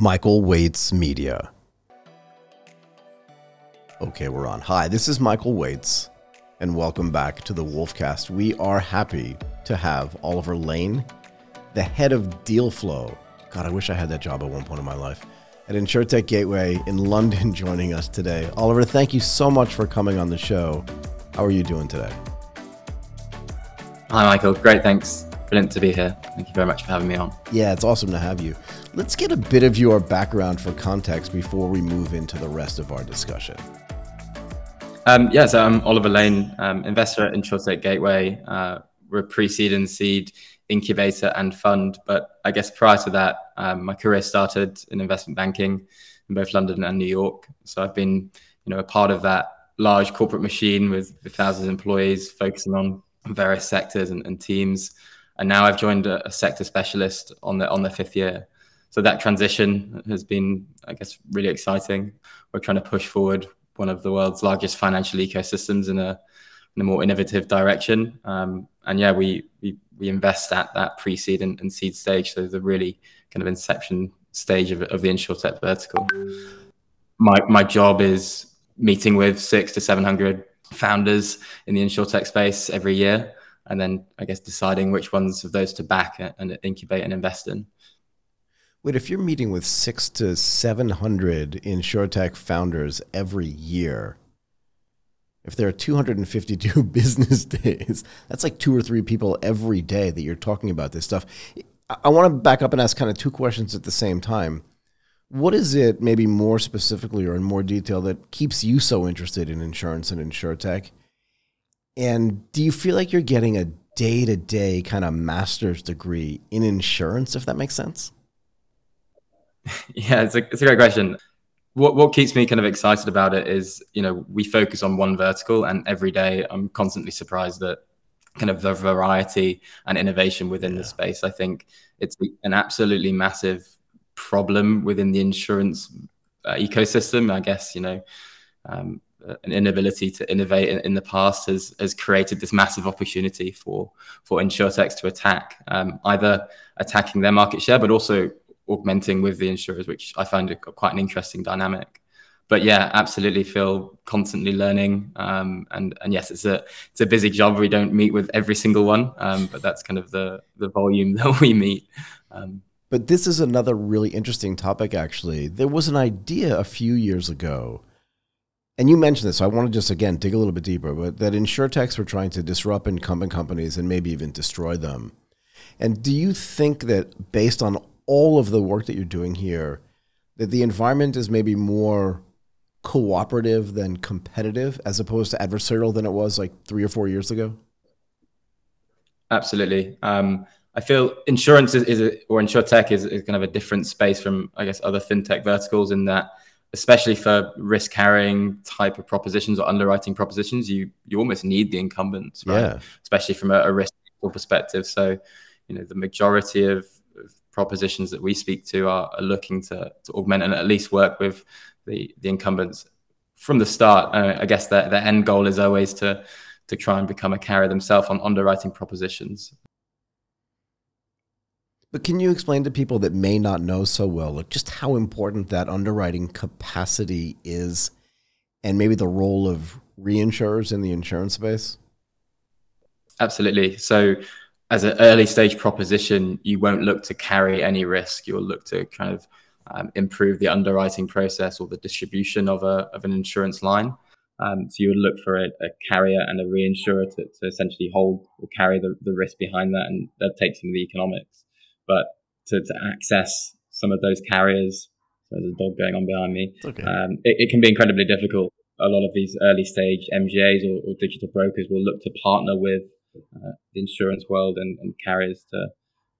Michael Waitze Media. Okay, we're on. Hi, this is Michael Waitze, and welcome back to the Wolfcast. We are happy to have Oliver Lane, the head of Deal Flow. God, I wish I had that job at one point in my life. At InsurTech Gateway in London, joining us today. Oliver, thank you so much for coming on the show. How are you doing today? Hi, Michael. Great, thanks. Brilliant to be here. Thank you very much for having me on. Yeah, it's awesome to have you. Let's get a bit of your background for context before we move into the rest of our discussion. Um, yeah, so I'm Oliver Lane, um, investor at InsurTech Gateway. Uh, we're a pre-seed and seed incubator and fund. But I guess prior to that, um, my career started in investment banking in both London and New York. So I've been, you know, a part of that large corporate machine with, with thousands of employees focusing on various sectors and, and teams and now I've joined a, a, sector specialist on the on the fifth year. So that transition has been, I guess, really exciting. We're trying to push forward one of the world's largest financial ecosystems in a in a more innovative direction. Um, and yeah, we, we we invest at that pre-seed and, and, seed stage, so the really kind of inception stage of, of the insurtech vertical. My my job is meeting with six to seven hundred founders in the insurtech space every year and then I guess deciding which ones of those to back and incubate and invest in. Wait, if you're meeting with six to 700 insurtech founders every year, if there are 252 business days, that's like two or three people every day that you're talking about this stuff. I want to back up and ask kind of two questions at the same time. What is it, maybe more specifically or in more detail, that keeps you so interested in insurance and insurtech? And do you feel like you're getting a day to day kind of master's degree in insurance, if that makes sense? Yeah, it's a, it's a great question. What, what keeps me kind of excited about it is, you know, we focus on one vertical, and every day I'm constantly surprised at kind of the variety and innovation within yeah. the space. I think it's an absolutely massive problem within the insurance uh, ecosystem. I guess, you know, um, an inability to innovate in, in, the past has has created this massive opportunity for for insurtechs to attack, um, either attacking their market share, but also augmenting with the insurers, which I find quite an interesting dynamic. But yeah, absolutely feel constantly learning, um, and and yes, it's a it's a busy job. We don't meet with every single one, um, but that's kind of the the volume that we meet. Um, but this is another really interesting topic. Actually, there was an idea a few years ago and you mentioned this, so I want to just again dig a little bit deeper, but that insurtechs were trying to disrupt incumbent companies and maybe even destroy them. And do you think that based on all of the work that you're doing here, that the environment is maybe more cooperative than competitive as opposed to adversarial than it was like three or four years ago? Absolutely. Um, I feel insurance is, is a, or insurtech is, is kind of a different space from, I guess, other fintech verticals in that especially for risk carrying type of propositions or underwriting propositions, you you almost need the incumbents, right? Yeah. Especially from a, a risk perspective. So, you know, the majority of, of propositions that we speak to are, are looking to, to augment and at least work with the the incumbents from the start. Uh, I guess their their end goal is always to to try and become a carrier themselves on underwriting propositions. But can you explain to people that may not know so well like just how important that underwriting capacity is and maybe the role of reinsurers in the insurance space? Absolutely. So as an early stage proposition, you won't look to carry any risk. You'll look to kind of um, improve the underwriting process or the distribution of a of an insurance line. Um, so you would look for a, a carrier and a reinsurer to, to, essentially hold or carry the, the risk behind that, and they'll take some of the economics but to, to access some of those carriers, so there's a dog going on behind me, okay. um, it, it, can be incredibly difficult. A lot of these early stage MGAs or, or digital brokers will look to partner with uh, the insurance world and, and, carriers to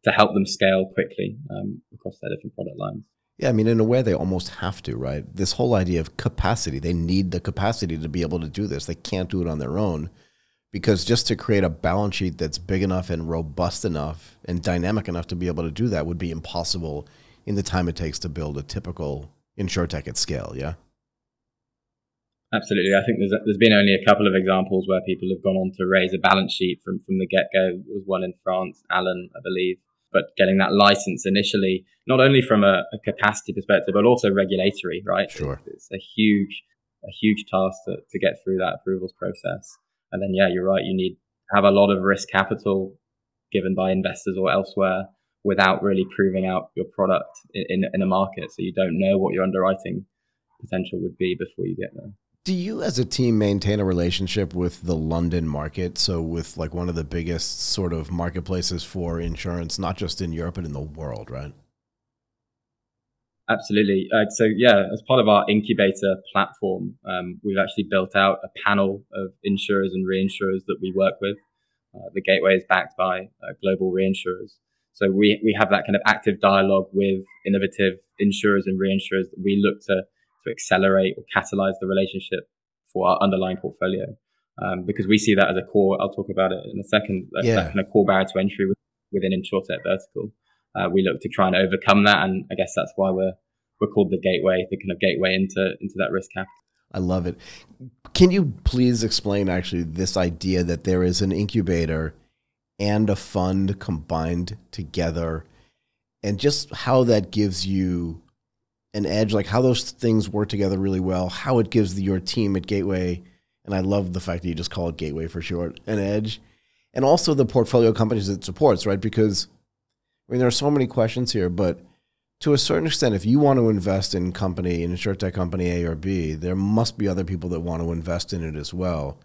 to help them scale quickly um, across their different product lines. Yeah, I mean, in a way, they almost have to, right? This whole idea of capacity, they need the capacity to be able to do this. They can't do it on their own because just to create a balance sheet that's big enough and robust enough and dynamic enough to be able to do that would be impossible in the time it takes to build a typical insurtech at scale. Yeah. Absolutely. I think there's, there's been only a couple of examples where people have gone on to raise a balance sheet from, from the get go. There was one in France, Alan, I believe. but getting that license initially, not only from a, a capacity perspective, but also regulatory, right? Sure. It's, it's a huge, a huge task to, to get through that approvals process. And then, yeah, you're right. You need to have a lot of risk capital given by investors or elsewhere without really proving out your product in, in, in a market. So you don't know what your underwriting potential would be before you get there. Do you, as a team, maintain a relationship with the London market? So, with like one of the biggest sort of marketplaces for insurance, not just in Europe, but in the world, right? Absolutely. Uh, so, yeah, as part of our incubator platform, um, we've actually built out a panel of insurers and reinsurers that we work with. Uh, the gateway is backed by uh, global reinsurers. So, we, we have that kind of active dialogue with innovative insurers and reinsurers that we look to to accelerate or catalyze the relationship for our underlying portfolio. Um, because we see that as a core, I'll talk about it in a second, yeah. that kind of core barrier to entry within InsurTech vertical. Uh, we look to try and overcome that. And I guess that's why we're, we're called the gateway, the kind of gateway into, into that risk capital. I love it. Can you please explain actually this idea that there is an incubator and a fund combined together and just how that gives you an edge, like how those things work together really well, how it gives the, your team at Gateway, and I love the fact that you just call it Gateway for short, an edge, and also the portfolio companies it supports, right? Because I mean, there are so many questions here, but to a certain extent, if you want to invest in company, in insurtech company A or B, there must be other people that want to invest in it as well.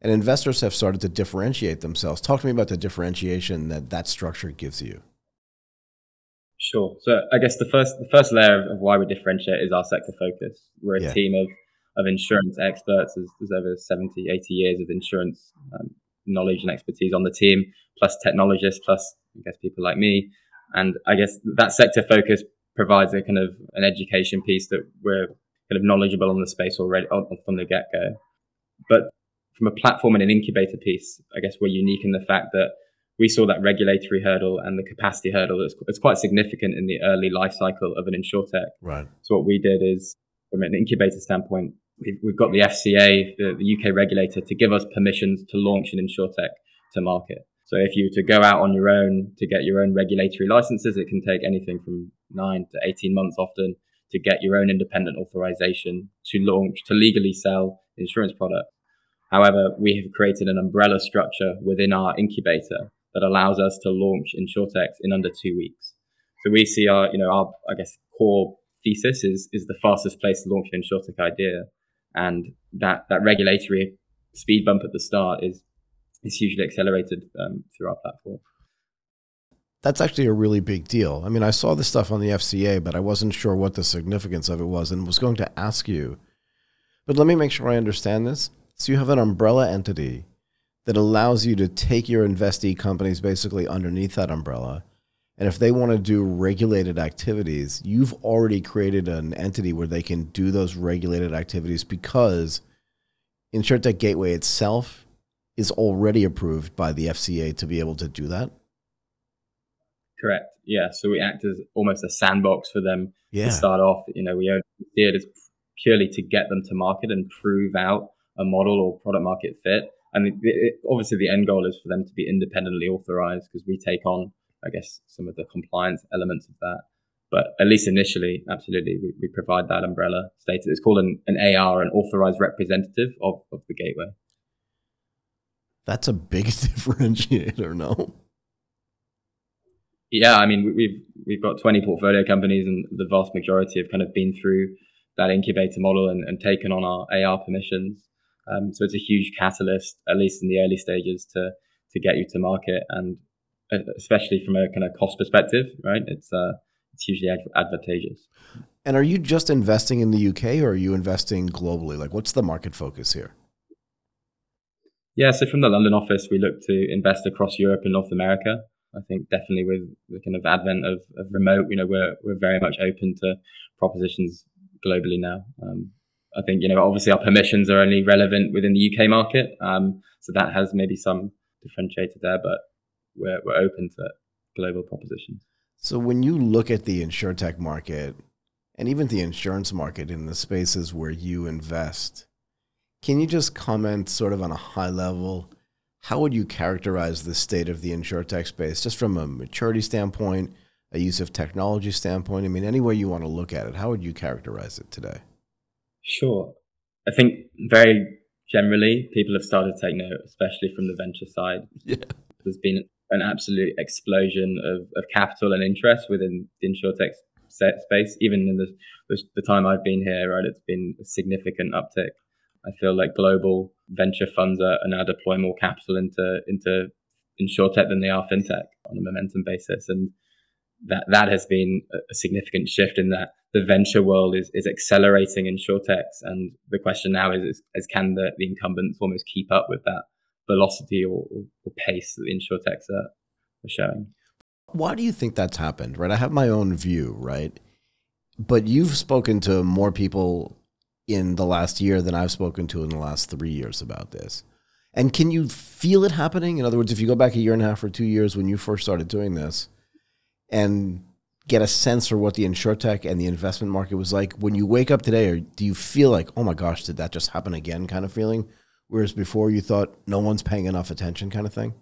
And investors have started to differentiate themselves. Talk to me about the differentiation that that structure gives you. Sure. So I guess the first the first layer of why we differentiate is our sector focus. We're a yeah. team of of insurance experts. There's, there's, over 70, 80 years of insurance um, knowledge and expertise on the team, plus technologists, plus I guess people like me. And I guess that sector focus provides a kind of an education piece that we're kind of knowledgeable on the space already from the get go. But from a platform and an incubator piece, I guess we're unique in the fact that we saw that regulatory hurdle and the capacity hurdle is it's quite significant in the early life cycle of an insurtech. Right. So what we did is, from an incubator standpoint, we've, we've got the FCA, the, the, UK regulator, to give us permissions to launch an insurtech to market. So if you to go out on your own to get your own regulatory licenses, it can take anything from nine to 18 months often to get your own independent authorization to launch, to legally sell insurance products. However, we have created an umbrella structure within our incubator that allows us to launch insurtechs in under two weeks. So we see our, you know, our, I guess, core thesis is, is the fastest place to launch an insurtech idea. And that, that regulatory speed bump at the start is, is hugely accelerated um, through our platform. That's actually a really big deal. I mean, I saw the stuff on the FCA, but I wasn't sure what the significance of it was and was going to ask you. But let me make sure I understand this. So you have an umbrella entity that allows you to take your investee companies basically underneath that umbrella. And if they want to do regulated activities, you've already created an entity where they can do those regulated activities because InsurTech Gateway itself is already approved by the FCA to be able to do that. Correct. Yeah. So we act as almost a sandbox for them yeah. to start off. You know, we see it as purely to get them to market and prove out a model or product market fit and it, it, obviously the end goal is for them to be independently authorized because we take on, I guess, some of the compliance elements of that. But at least initially, absolutely, we, we provide that umbrella status. It's called an, an AR, an authorized representative of, of the gateway. That's a big differentiator, no? Yeah, I mean, we've we've got 20 portfolio companies, and the vast majority have kind of been through that incubator model and, and taken on our AR permissions. Um, so it's a huge catalyst, at least in the early stages, to to get you to market, and especially from a kind of cost perspective, right? It's uh, it's usually ad- advantageous. And are you just investing in the UK, or are you investing globally? Like, what's the market focus here? Yeah, so from the London office, we look to invest across Europe and North America. I think definitely with the kind of advent of, of remote, you know, we're we're very much open to propositions globally now. Um, I think you know obviously our permissions are only relevant within the UK market, um, so that has maybe some differentiator there, but we're we're open to global propositions. So when you look at the insurtech market and even the insurance market in the spaces where you invest, can you just comment sort of on a high level how would you characterize the state of the insurtech space, just from a maturity standpoint, a use of technology standpoint? I mean, any way you want to look at it, how would you characterize it today? Sure. I think very generally, people have started to take note, especially from the venture side. Yeah. There's been an absolute explosion of, of capital and interest within the insurtech space. Even in the, the, time I've been here, right, it's been a significant uptick. I feel like global venture funds are, are now deploying more capital into into insurtech than they are fintech on a momentum basis, and that that has been a significant shift in that the venture world is, is accelerating insurtechs. And the question now is, is, is can the, the incumbents almost keep up with that velocity or, or pace that the insurtechs are, are showing? Why do you think that's happened? Right. I have my own view, right? But you've spoken to more people in the last year than I've spoken to in the last three years about this. And can you feel it happening? In other words, if you go back a year and a half or two years when you first started doing this and get a sense for what the insurtech and the investment market was like when you wake up today, or do you feel like, oh my gosh, did that just happen again kind of feeling? Whereas before you thought no one's paying enough attention kind of thing?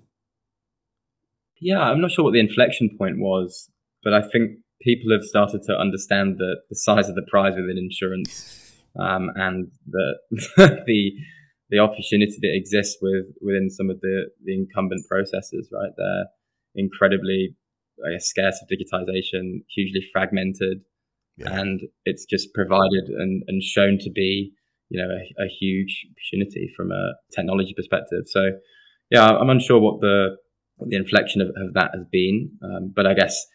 Yeah, I'm not sure what the inflection point was, but I think people have started to understand the, the size of the prize within insurance um, and the the the opportunity that exists with within some of the, the incumbent processes, right? They're incredibly I guess, scarce of digitization, hugely fragmented, yeah. and it's just provided and, and shown to be, you know, a, a, huge opportunity from a technology perspective. So, yeah, I'm unsure what the what the inflection of, of that has been, um, but I guess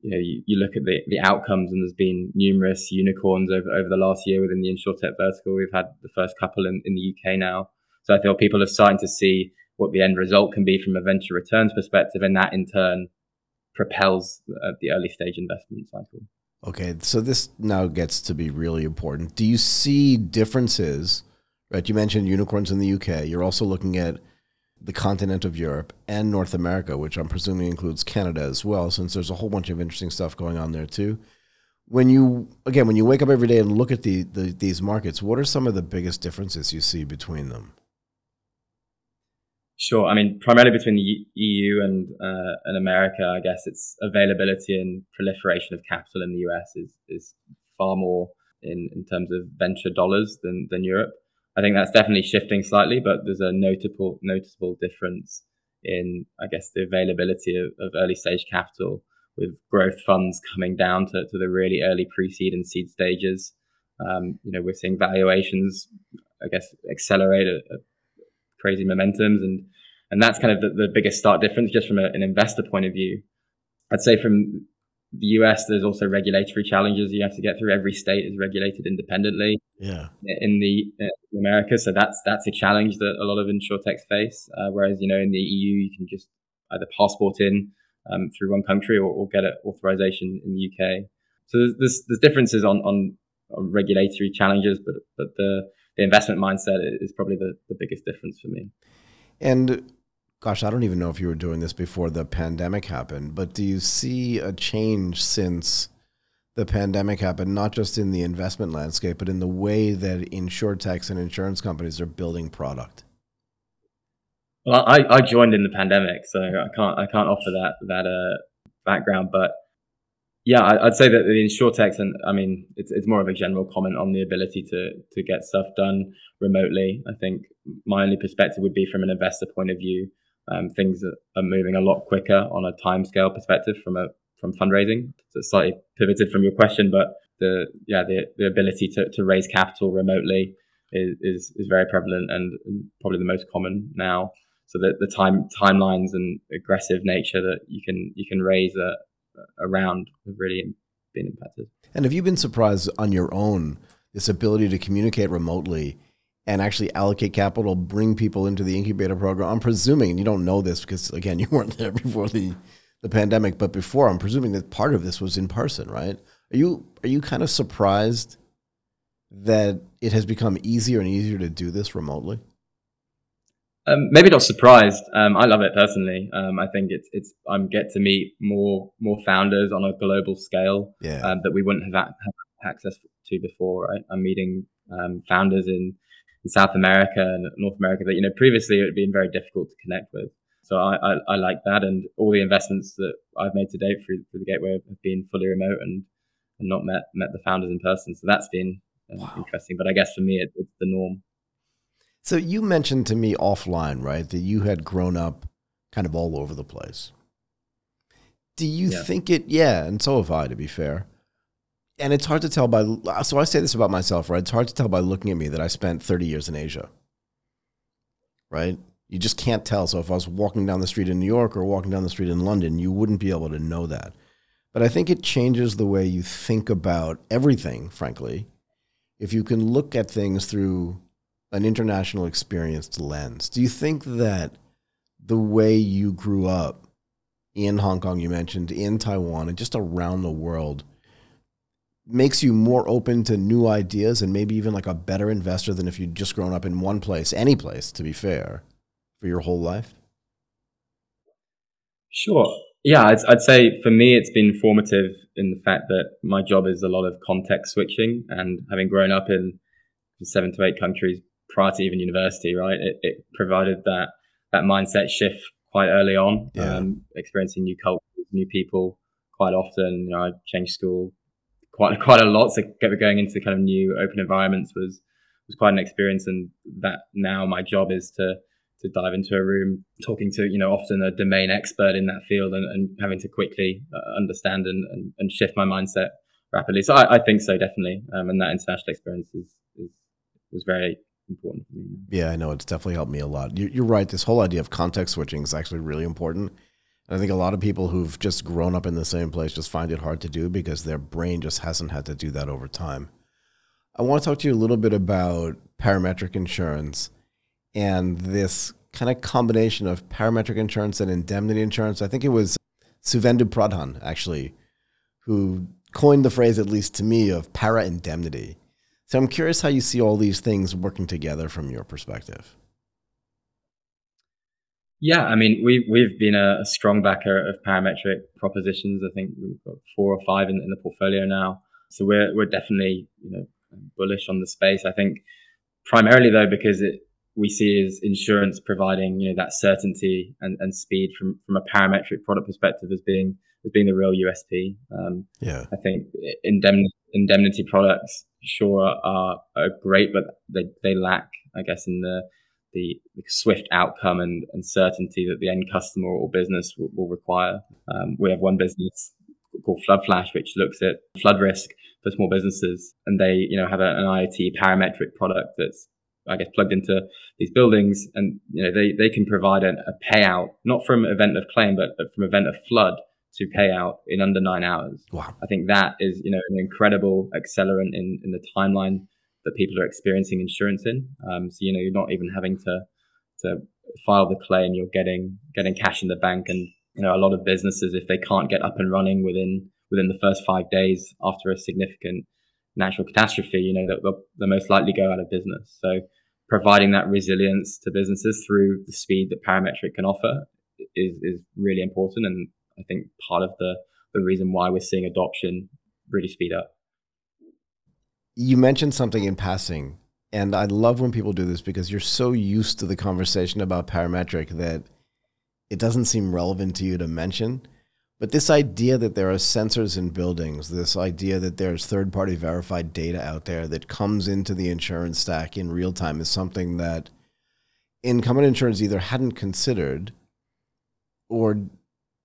you know you, you look at the, the outcomes, and there's been numerous unicorns over, over the last year within the insurtech vertical. We've had the first couple in, in the UK now, so I feel people are starting to see what the end result can be from a venture returns perspective, and that in turn propels uh, the early stage investment cycle. Okay, so this now gets to be really important. Do you see differences? Right, you mentioned unicorns in the UK. You're also looking at the continent of Europe and North America, which I'm presuming includes Canada as well, since there's a whole bunch of interesting stuff going on there too. When you again, when you wake up every day and look at the, the these markets, what are some of the biggest differences you see between them? Sure. I mean, primarily between the EU and uh, and America, I guess it's availability and proliferation of capital in the US is is far more in, in terms of venture dollars than than Europe. I think that's definitely shifting slightly, but there's a notable noticeable difference in I guess the availability of, of early stage capital with growth funds coming down to, to the really early pre-seed and seed stages. Um, you know, we're seeing valuations, I guess, accelerate at, at crazy momentums and and that's kind of the, the biggest start difference just from a, an investor point of view. I'd say from the us there's also regulatory challenges you have to get through. Every state is regulated independently yeah. in the in america so that's that's a challenge that a lot of insurtechs face uh, whereas you know in the eu you can just either passport in um, through one country or, or, get an authorization in the uk so there's, there's, there's differences on, on, on regulatory challenges but but the the investment mindset is probably the, the biggest difference for me. And gosh, I don't even know if you were doing this before the pandemic happened, but do you see a change since the pandemic happened, not just in the investment landscape, but in the way that insurtechs and insurance companies are building product? Well, I, I joined in the pandemic, so I can't I can't offer that that uh, background, but yeah, I'd say that the insurtechs, and I mean, it's, it's more of a general comment on the ability to to get stuff done remotely. I think my only perspective would be from an investor point of view. Um, things are moving a lot quicker on a timescale perspective from a from fundraising. So slightly pivoted from your question, but the yeah the, the ability to, to raise capital remotely is, is, is very prevalent and probably the most common now. So the, the time timelines and aggressive nature that you can you can raise a, around have really been impacted. And have you been surprised on your own this ability to communicate remotely and actually allocate capital, bring people into the incubator program? I'm presuming, you don't know this because again you weren't there before the the pandemic, but before I'm presuming that part of this was in person, right? Are you are you kind of surprised that it has become easier and easier to do this remotely? Um, maybe not surprised. Um, I love it personally. Um, I think it's it's I get to meet more more founders on a global scale yeah. Um, that we wouldn't have, have access to before. Right, I'm meeting um, founders in in South America and North America that you know previously it had been very difficult to connect with. So I, I, I like that, and all the investments that I've made to date through, through the Gateway have been fully remote and, and not met met the founders in person. So that's been um, wow. interesting. But I guess for me, it, it's the norm. So you mentioned to me offline, right, that you had grown up kind of all over the place. Do you yeah. think it? Yeah, and so have I, to be fair. And it's hard to tell by. So I say this about myself, right? It's hard to tell by looking at me that I spent 30 years in Asia. Right? You just can't tell. So if I was walking down the street in New York or walking down the street in London, you wouldn't be able to know that. But I think it changes the way you think about everything, frankly, if you can look at things through an international experienced lens. Do you think that the way you grew up in Hong Kong, you mentioned, in Taiwan, and just around the world makes you more open to new ideas and maybe even like a better investor than if you'd just grown up in one place, any place, to be fair? for your whole life? Sure. Yeah, I'd, I'd, say for me, it's been formative in the fact that my job is a lot of context switching and having grown up in seven to eight countries prior to even university, right? It, it provided that, that mindset shift quite early on, yeah. um, experiencing new cultures, new people quite often. You know, I changed school quite, quite a lot. So going into kind of new open environments was, was quite an experience. And that now my job is to, to dive into a room talking to you know often a domain expert in that field and, and having to quickly uh, understand and, and, and, shift my mindset rapidly so i, I think so definitely um, and that international experience is, is was very important for me yeah i know it's definitely helped me a lot you, you're right this whole idea of context switching is actually really important and i think a lot of people who've just grown up in the same place just find it hard to do because their brain just hasn't had to do that over time i want to talk to you a little bit about parametric insurance and this kind of combination of parametric insurance and indemnity insurance. I think it was Suvendu Pradhan, actually, who coined the phrase, at least to me, of para indemnity. So I'm curious how you see all these things working together from your perspective. Yeah, I mean, we, we've been a, a strong backer of parametric propositions. I think we've got four or five in, in the portfolio now. So we're, we're definitely, you know, bullish on the space. I think primarily though, because it, we see as insurance providing you know that certainty and, and speed from from a parametric product perspective as being as being the real USP. Um, yeah, I think indemnity, indemnity products sure are, are great, but they, they lack, I guess, in the the, swift outcome and, and certainty that the end customer or business will, will require. Um, we have one business called FloodFlash, which looks at flood risk for small businesses, and they you know have a, an IoT parametric product that's I guess plugged into these buildings, and you know they they can provide a, a payout not from event of claim, but from event of flood to pay out in under nine hours. Wow! I think that is you know an incredible accelerant in in the timeline that people are experiencing insurance in. Um, so you know you're not even having to to file the claim; you're getting getting cash in the bank, and you know a lot of businesses if they can't get up and running within within the first five days after a significant natural catastrophe, you know, they'll, they'll most likely go out of business. So providing that resilience to businesses through the speed that Parametric can offer is, is really important. And I think part of the, the reason why we're seeing adoption really speed up. You mentioned something in passing, and I love when people do this because you're so used to the conversation about Parametric that it doesn't seem relevant to you to mention. But this idea that there are sensors in buildings, this idea that there's third party verified data out there that comes into the insurance stack in real time is something that incumbent insurance either hadn't considered or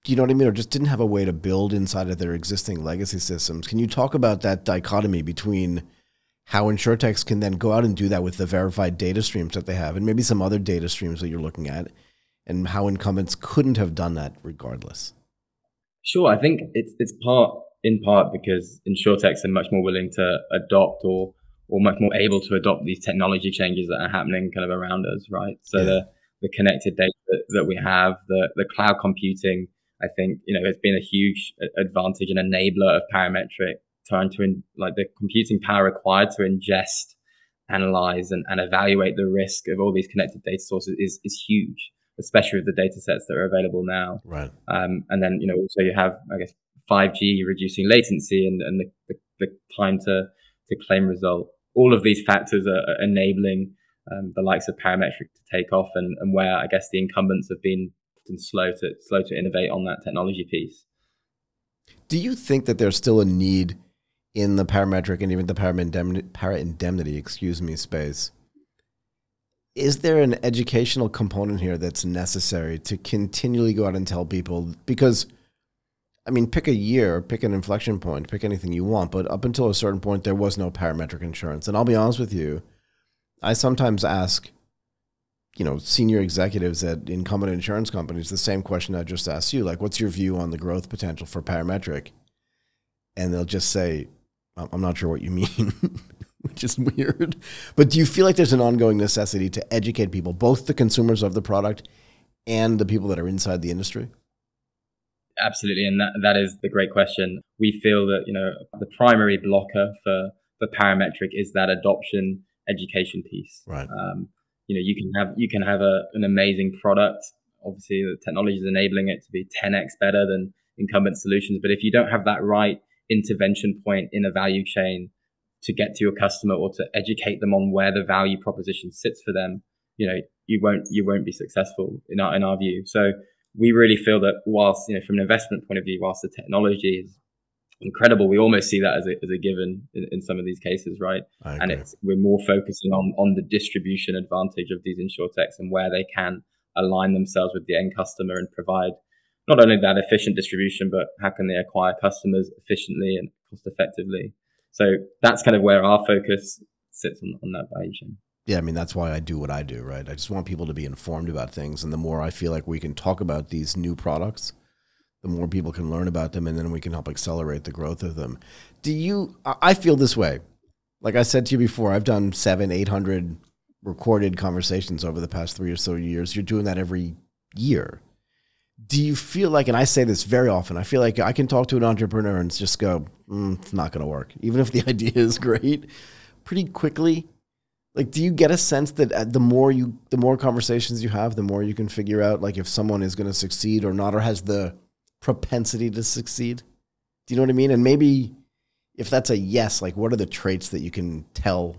you know what I mean, or just didn't have a way to build inside of their existing legacy systems. Can you talk about that dichotomy between how insurtechs can then go out and do that with the verified data streams that they have, and maybe some other data streams that you're looking at, and how incumbents couldn't have done that regardless? Sure, I think it's it's part in part because insurtechs are much more willing to adopt or or much more able to adopt these technology changes that are happening kind of around us, right? So yeah. the the connected data that, that we have, the the cloud computing, I think you know has been a huge advantage and enabler of parametric trying to in, like the computing power required to ingest, analyze, and, and evaluate the risk of all these connected data sources is is huge especially with the data sets that are available now. Right. Um, and then, you know, also you have, I guess, 5G reducing latency and, and the, the, the time to, to claim result. All of these factors are, enabling um, the likes of Parametric to take off, and, and where I guess the incumbents have been slow to slow to innovate on that technology piece. Do you think that there's still a need in the parametric and even the para indemnity, indemnity, excuse me, space? Is there an educational component here that's necessary to continually go out and tell people? Because, I mean, pick a year, pick an inflection point, pick anything you want, but up until a certain point, there was no parametric insurance. And I'll be honest with you, I sometimes ask, you know, senior executives at incumbent insurance companies the same question I just asked you, like, what's your view on the growth potential for parametric? And they'll just say, I'm not sure what you mean, which is weird. But do you feel like there's an ongoing necessity to educate people, both the consumers of the product and the people that are inside the industry? Absolutely, and that, that is the great question. We feel that you know the primary blocker for for parametric is that adoption education piece. Right. Um, you know, you can have you can have a, an amazing product. Obviously, the technology is enabling it to be 10x better than incumbent solutions. But if you don't have that right intervention point in a value chain to get to your customer or to educate them on where the value proposition sits for them, you know, you won't you won't be successful in our in our view. So we really feel that whilst you know from an investment point of view, whilst the technology is incredible. We almost see that as a, as a given in, in some of these cases, right? And it's we're more focusing on on the distribution advantage of these insurtechs and where they can align themselves with the end customer and provide not only that efficient distribution, but how can they acquire customers efficiently and cost effectively. So that's kind of where our focus sits on, on that value chain. Yeah, I mean that's why I do what I do, right? I just want people to be informed about things, and the more I feel like we can talk about these new products, the more people can learn about them and then we can help accelerate the growth of them. Do you, I feel this way. Like I said to you before, I've done seven, 800 recorded conversations over the past three or so years. You're doing that every year. Do you feel like, and I say this very often, I feel like I can talk to an entrepreneur and just go, mm, it's not going to work. Even if the idea is great, pretty quickly. Like, do you get a sense that uh, the more you, the more conversations you have, the more you can figure out like if someone is going to succeed or not, or has the propensity to succeed? Do you know what I mean? And maybe if that's a yes, like what are the traits that you can tell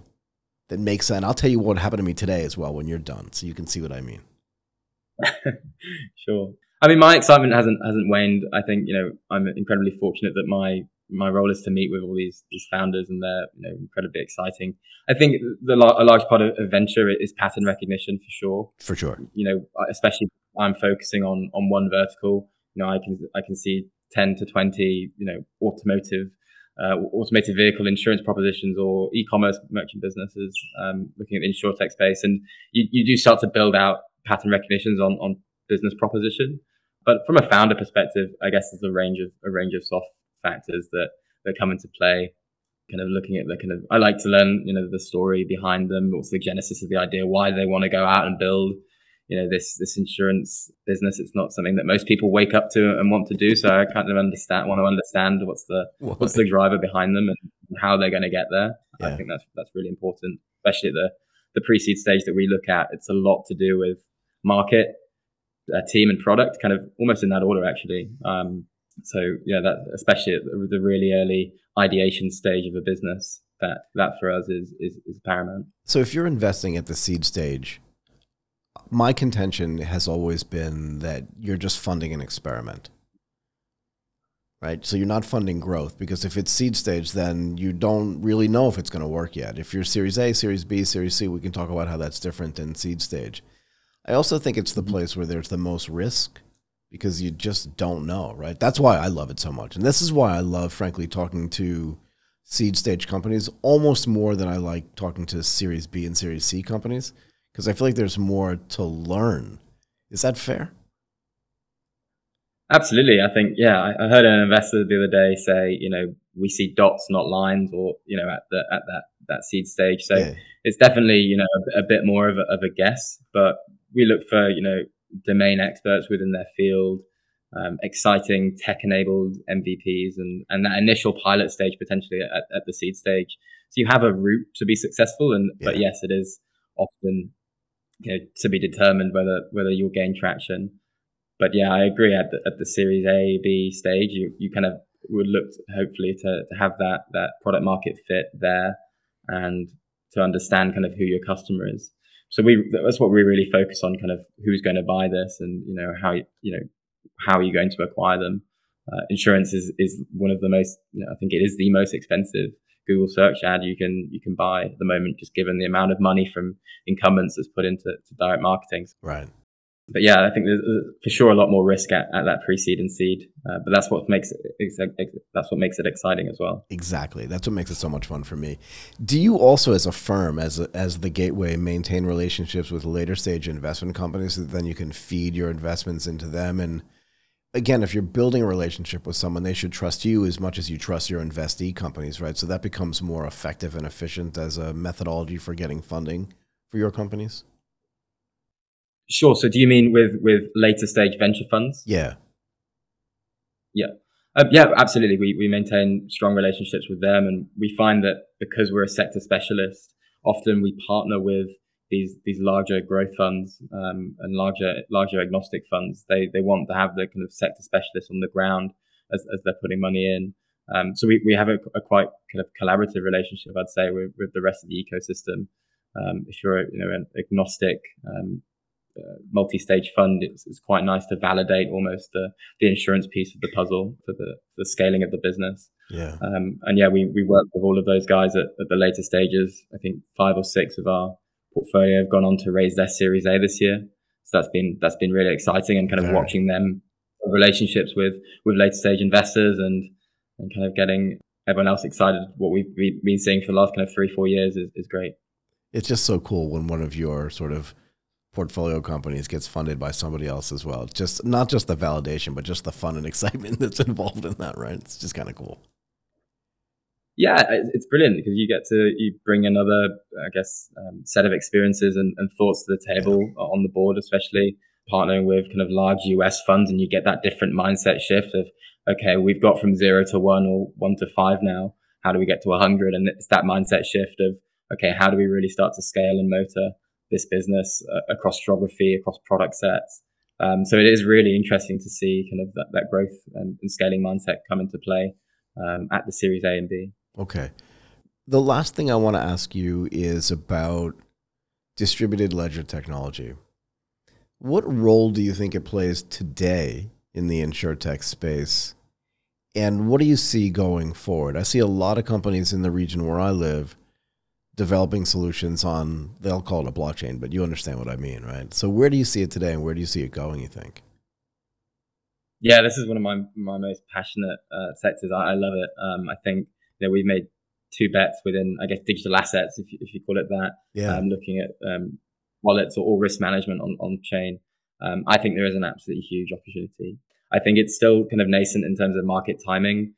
that makes sense? I'll tell you what happened to me today as well when you're done, so you can see what I mean. sure. I mean, my excitement hasn't hasn't waned. I think you know I'm incredibly fortunate that my my role is to meet with all these these founders, and they're you know incredibly exciting. I think the a large part of, of venture is pattern recognition for sure. For sure. You know, especially I'm focusing on on one vertical know, I can I can see 10 to 20, you know, automotive uh, automated vehicle insurance propositions or e-commerce merchant businesses um, looking at the insurtech space, and you, you do start to build out pattern recognitions on on business proposition. But from a founder perspective, I guess there's a range of a range of soft factors that that come into play. Kind of looking at the kind of, I like to learn, you know, the story behind them. What's the genesis of the idea? Why do they want to go out and build you know this this insurance business it's not something that most people wake up to and want to do so i kind of understand want to understand what's the what? what's the driver behind them and how they're going to get there yeah. i think that's that's really important especially at the the pre-seed stage that we look at it's a lot to do with market uh, team and product kind of almost in that order actually um, so yeah that especially at the really early ideation stage of a business that that for us is is, is paramount so if you're investing at the seed stage my contention has always been that you're just funding an experiment. Right? So you're not funding growth because if it's seed stage, then you don't really know if it's going to work yet. If you're Series A, Series B, Series C, we can talk about how that's different than seed stage. I also think it's the mm-hmm. place where there's the most risk because you just don't know, right? That's why I love it so much. And this is why I love, frankly, talking to seed stage companies almost more than I like talking to Series B and Series C companies because I feel like there's more to learn. Is that fair? Absolutely. I think, yeah, I heard an investor the other day say, you know, we see dots, not lines, or, you know, at the, at that, that seed stage. So yeah. it's definitely, you know, a, a bit more of a, of a guess, but we look for, you know, domain experts within their field, um, exciting tech enabled MVPs and, and that initial pilot stage potentially at, at the seed stage. So you have a route to be successful. And, yeah. but yes, it is often you know, to be determined whether whether you'll gain traction. But yeah, I agree. At the, at the Series A, B stage, you, you kind of would look hopefully to, to have that that product market fit there, and to understand kind of who your customer is. so we that's what we really focus on, kind of who's going to buy this, and you know how you know how are you going to acquire them. Uh, insurance is is one of the most, you know, I think it is the most expensive Google search ad you can you can buy at the moment, just given the amount of money from incumbents that's put into direct marketing. Right but yeah, I think there's for sure a lot more risk at, at that pre-seed and seed. Uh, but that's what makes it that's what makes it exciting as well. Exactly, that's what makes it so much fun for me. Do you also, as a firm, as a, as the gateway, maintain relationships with later stage investment companies so that then you can feed your investments into them? And again, if you're building a relationship with someone, they should trust you as much as you trust your investee companies, right? So that becomes more effective and efficient as a methodology for getting funding for your companies. Sure. So do you mean with with later stage venture funds? Yeah. Yeah. Uh, yeah, absolutely. We, we maintain strong relationships with them. And we find that because we're a sector specialist, often we partner with these these larger growth funds um, and larger larger agnostic funds. They they want to have the kind of sector specialists on the ground as, as they're putting money in. Um, so we, we have a, a, quite kind of collaborative relationship, I'd say, with, with the rest of the ecosystem. Um, if you're you know an agnostic um, uh, multi-stage fund, it's, it's, quite nice to validate almost the, the insurance piece of the puzzle for the, the scaling of the business. Yeah. Um, and yeah, we, we work with all of those guys at, at the later stages. I think five or six of our portfolio have gone on to raise their Series A this year. So that's been that's been really exciting and kind of watching them relationships with with later stage investors and and kind of getting everyone else excited. What we've been seeing for the last kind of three four years is, is great. It's just so cool when one of your sort of portfolio companies gets funded by somebody else as well. Just not just the validation, but just the fun and excitement that's involved in that, right? It's just kind of cool. Yeah, it's brilliant because you get to you bring another, I guess, um, set of experiences and, and, thoughts to the table on the board, especially partnering with kind of large US funds, and you get that different mindset shift of, okay, we've got from zero to one or one to five now. How do we get to a hundred? And it's that mindset shift of, okay, how do we really start to scale and motor this business uh, across geography, across product sets. Um, so it is really interesting to see kind of that, that growth and, and, scaling mindset come into play um, at the Series A and B. Okay. The last thing I want to ask you is about distributed ledger technology. What role do you think it plays today in the insurtech space? And what do you see going forward? I see a lot of companies in the region where I live developing solutions on they'll call it a blockchain, but you understand what I mean, right? So where do you see it today, and where do you see it going? You think? Yeah, this is one of my my most passionate uh, sectors. I, I, love it. Um, I think you know we've made two bets within, I guess, digital assets, if you, if you call it that. Yeah. Um, looking at um, wallets or, or, risk management on on chain. Um, I think there is an absolutely huge opportunity. I think it's still kind of nascent in terms of market timing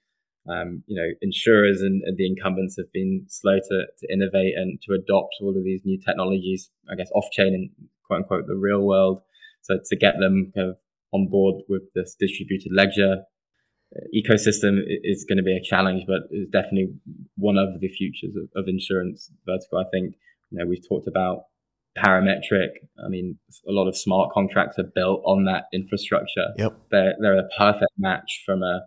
um, you know, insurers and, and, the incumbents have been slow to, to innovate and to adopt all of these new technologies, I guess, off chain and quote unquote the real world. So to get them kind of on board with this distributed ledger ecosystem is going to be a challenge, but it's definitely one of the futures of, of insurance vertical. I think, you know, we've talked about parametric. I mean, a lot of smart contracts are built on that infrastructure. Yep. They're, they're a perfect match from a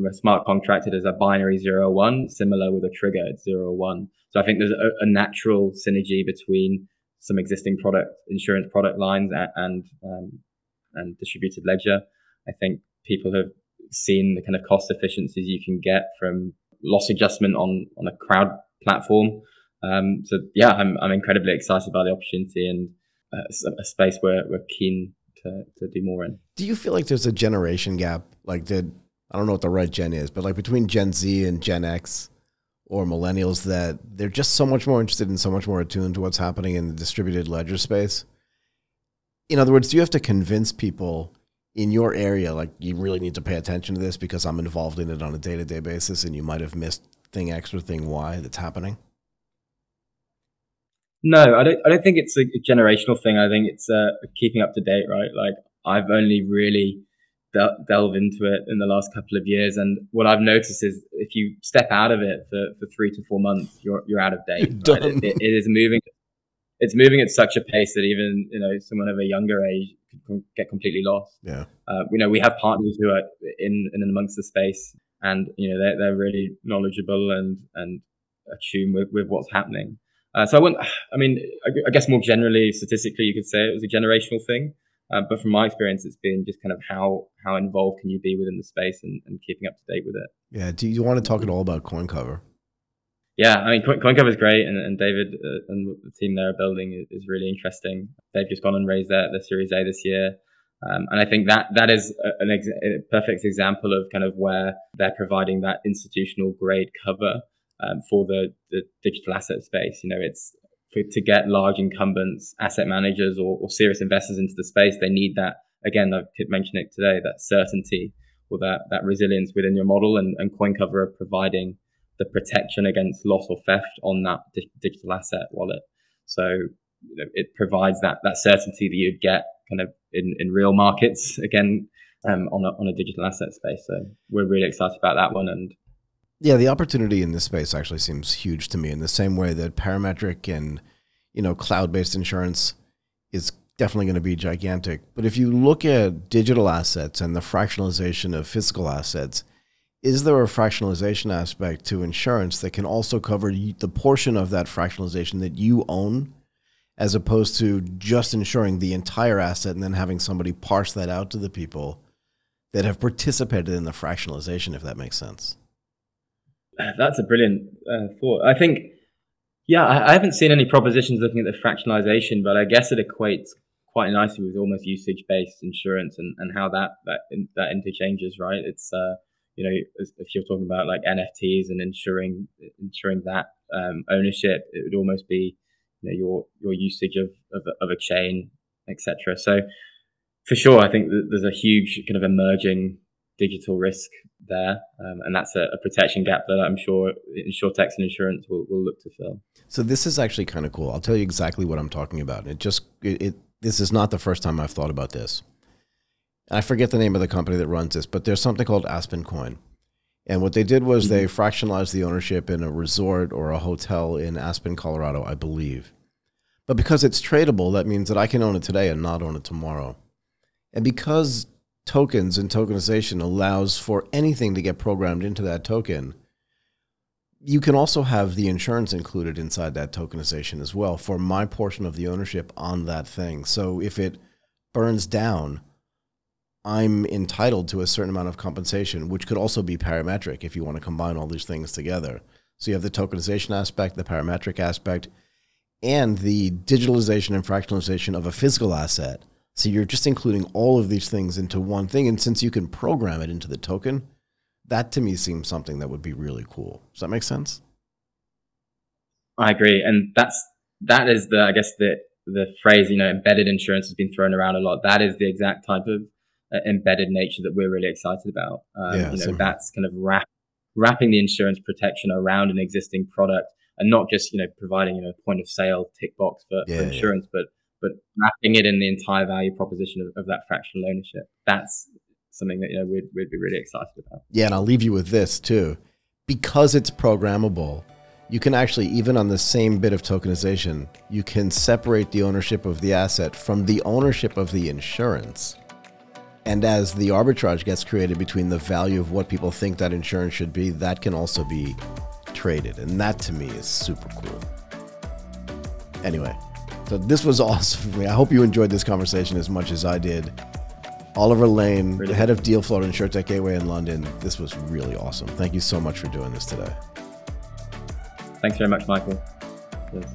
from a smart contract, it is a binary zero one, similar with a trigger, it's zero one. So I think there's a, a natural synergy between some existing product insurance product lines and and, um, and distributed ledger. I think people have seen the kind of cost efficiencies you can get from loss adjustment on on a crowd platform. Um, so yeah, I'm I'm incredibly excited about the opportunity and uh, a space where we're keen to, to do more in. Do you feel like there's a generation gap? Like did I don't know what the right gen is, but like between Gen Z and Gen X or millennials that they're just so much more interested and so much more attuned to what's happening in the distributed ledger space. In other words, do you have to convince people in your area like you really need to pay attention to this because I'm involved in it on a day-to-day basis and you might have missed thing X or thing Y that's happening? No, I don't I don't think it's a generational thing. I think it's uh, keeping up to date, right? Like I've only really de- delve into it in the last couple of years. And what I've noticed is if you step out of it for, for three to four months, you're, you're out of date. Right? It, it, it is moving. It's moving at such a pace that even, you know, someone of a younger age get completely lost. Yeah. Uh, you know, we have partners who are in, in amongst the space and, you know, they're, they're really knowledgeable and, and attuned with, with what's happening. Uh, so I wouldn't. I mean, I, guess more generally, statistically, you could say it was a generational thing. Uh, but from my experience, it's been just kind of how how involved can you be within the space and, and keeping up to date with it. Yeah. Do you want to talk at all about CoinCover? Yeah, I mean, CoinCover is great, and, and David uh, and the team they're building is, is, really interesting. They've just gone and raised their, their Series A this year. Um, and I think that that is an ex- a perfect example of kind of where they're providing that institutional grade cover um, for the, the digital asset space. You know, it's for, to get large incumbents, asset managers, or, or, serious investors into the space. They need that again. I could mention it today. That certainty or that that resilience within your model, and, and CoinCover are providing the protection against loss or theft on that di- digital asset wallet. So you know, it provides that that certainty that you'd get kind of in, in real markets again um, on, a, on a digital asset space. So we're really excited about that one. And yeah, the opportunity in this space actually seems huge to me in the same way that parametric and, you know, cloud-based insurance is definitely going to be gigantic. But if you look at digital assets and the fractionalization of physical assets, is there a fractionalization aspect to insurance that can also cover the portion of that fractionalization that you own as opposed to just insuring the entire asset and then having somebody parse that out to the people that have participated in the fractionalization, if that makes sense. That's a brilliant uh, thought. I think, yeah, I, I, haven't seen any propositions looking at the fractionalization, but I guess it equates quite nicely with almost usage-based insurance and, and how that that that interchanges, right? It's uh, you know, if you're talking about like NFTs and ensuring ensuring that um, ownership, it would almost be you know, your your usage of of, of a chain, etc. So for sure, I think there's a huge kind of emerging digital risk there, um, and that's a, a, protection gap that I'm sure insurtechs and insurance will, will look to fill. So this is actually kind of cool. I'll tell you exactly what I'm talking about. It just it, it this is not the first time I've thought about this. I forget the name of the company that runs this, but there's something called AspenCoin. And what they did was mm-hmm. they fractionalized the ownership in a resort or a hotel in Aspen, Colorado, I believe. But because it's tradable, that means that I can own it today and not own it tomorrow. And because tokens and tokenization allows for anything to get programmed into that token, you can also have the insurance included inside that tokenization as well for my portion of the ownership on that thing. So if it burns down, I'm entitled to a certain amount of compensation, which could also be parametric if you want to combine all these things together. So you have the tokenization aspect, the parametric aspect, and the digitalization and fractionalization of a physical asset. So you're just including all of these things into one thing. And since you can program it into the token, that to me seems something that would be really cool. Does that make sense? I agree. And that's that is the I guess the the phrase, you know, embedded insurance has been thrown around a lot. That is the exact type of embedded nature that we're really excited about. Um, yeah, you know, that's kind of wrap, wrapping the insurance protection around an existing product and not just you know providing you know point of sale tick box for, yeah, for insurance, yeah. but but wrapping it in the entire value proposition of, of, that fractional ownership. That's something that you know we'd we'd be really excited about. Yeah, and I'll leave you with this too, because it's programmable. You can actually, even on the same bit of tokenization, you can separate the ownership of the asset from the ownership of the insurance. And as the arbitrage gets created between the value of what people think that insurance should be, that can also be traded. And that to me is super cool. Anyway, so this was awesome for me. I hope you enjoyed this conversation as much as I did. Oliver Lane, really? the head of Deal Flow at InsurTech Gateway in London. This was really awesome. Thank you so much for doing this today. Thanks very much, Michael. Yes.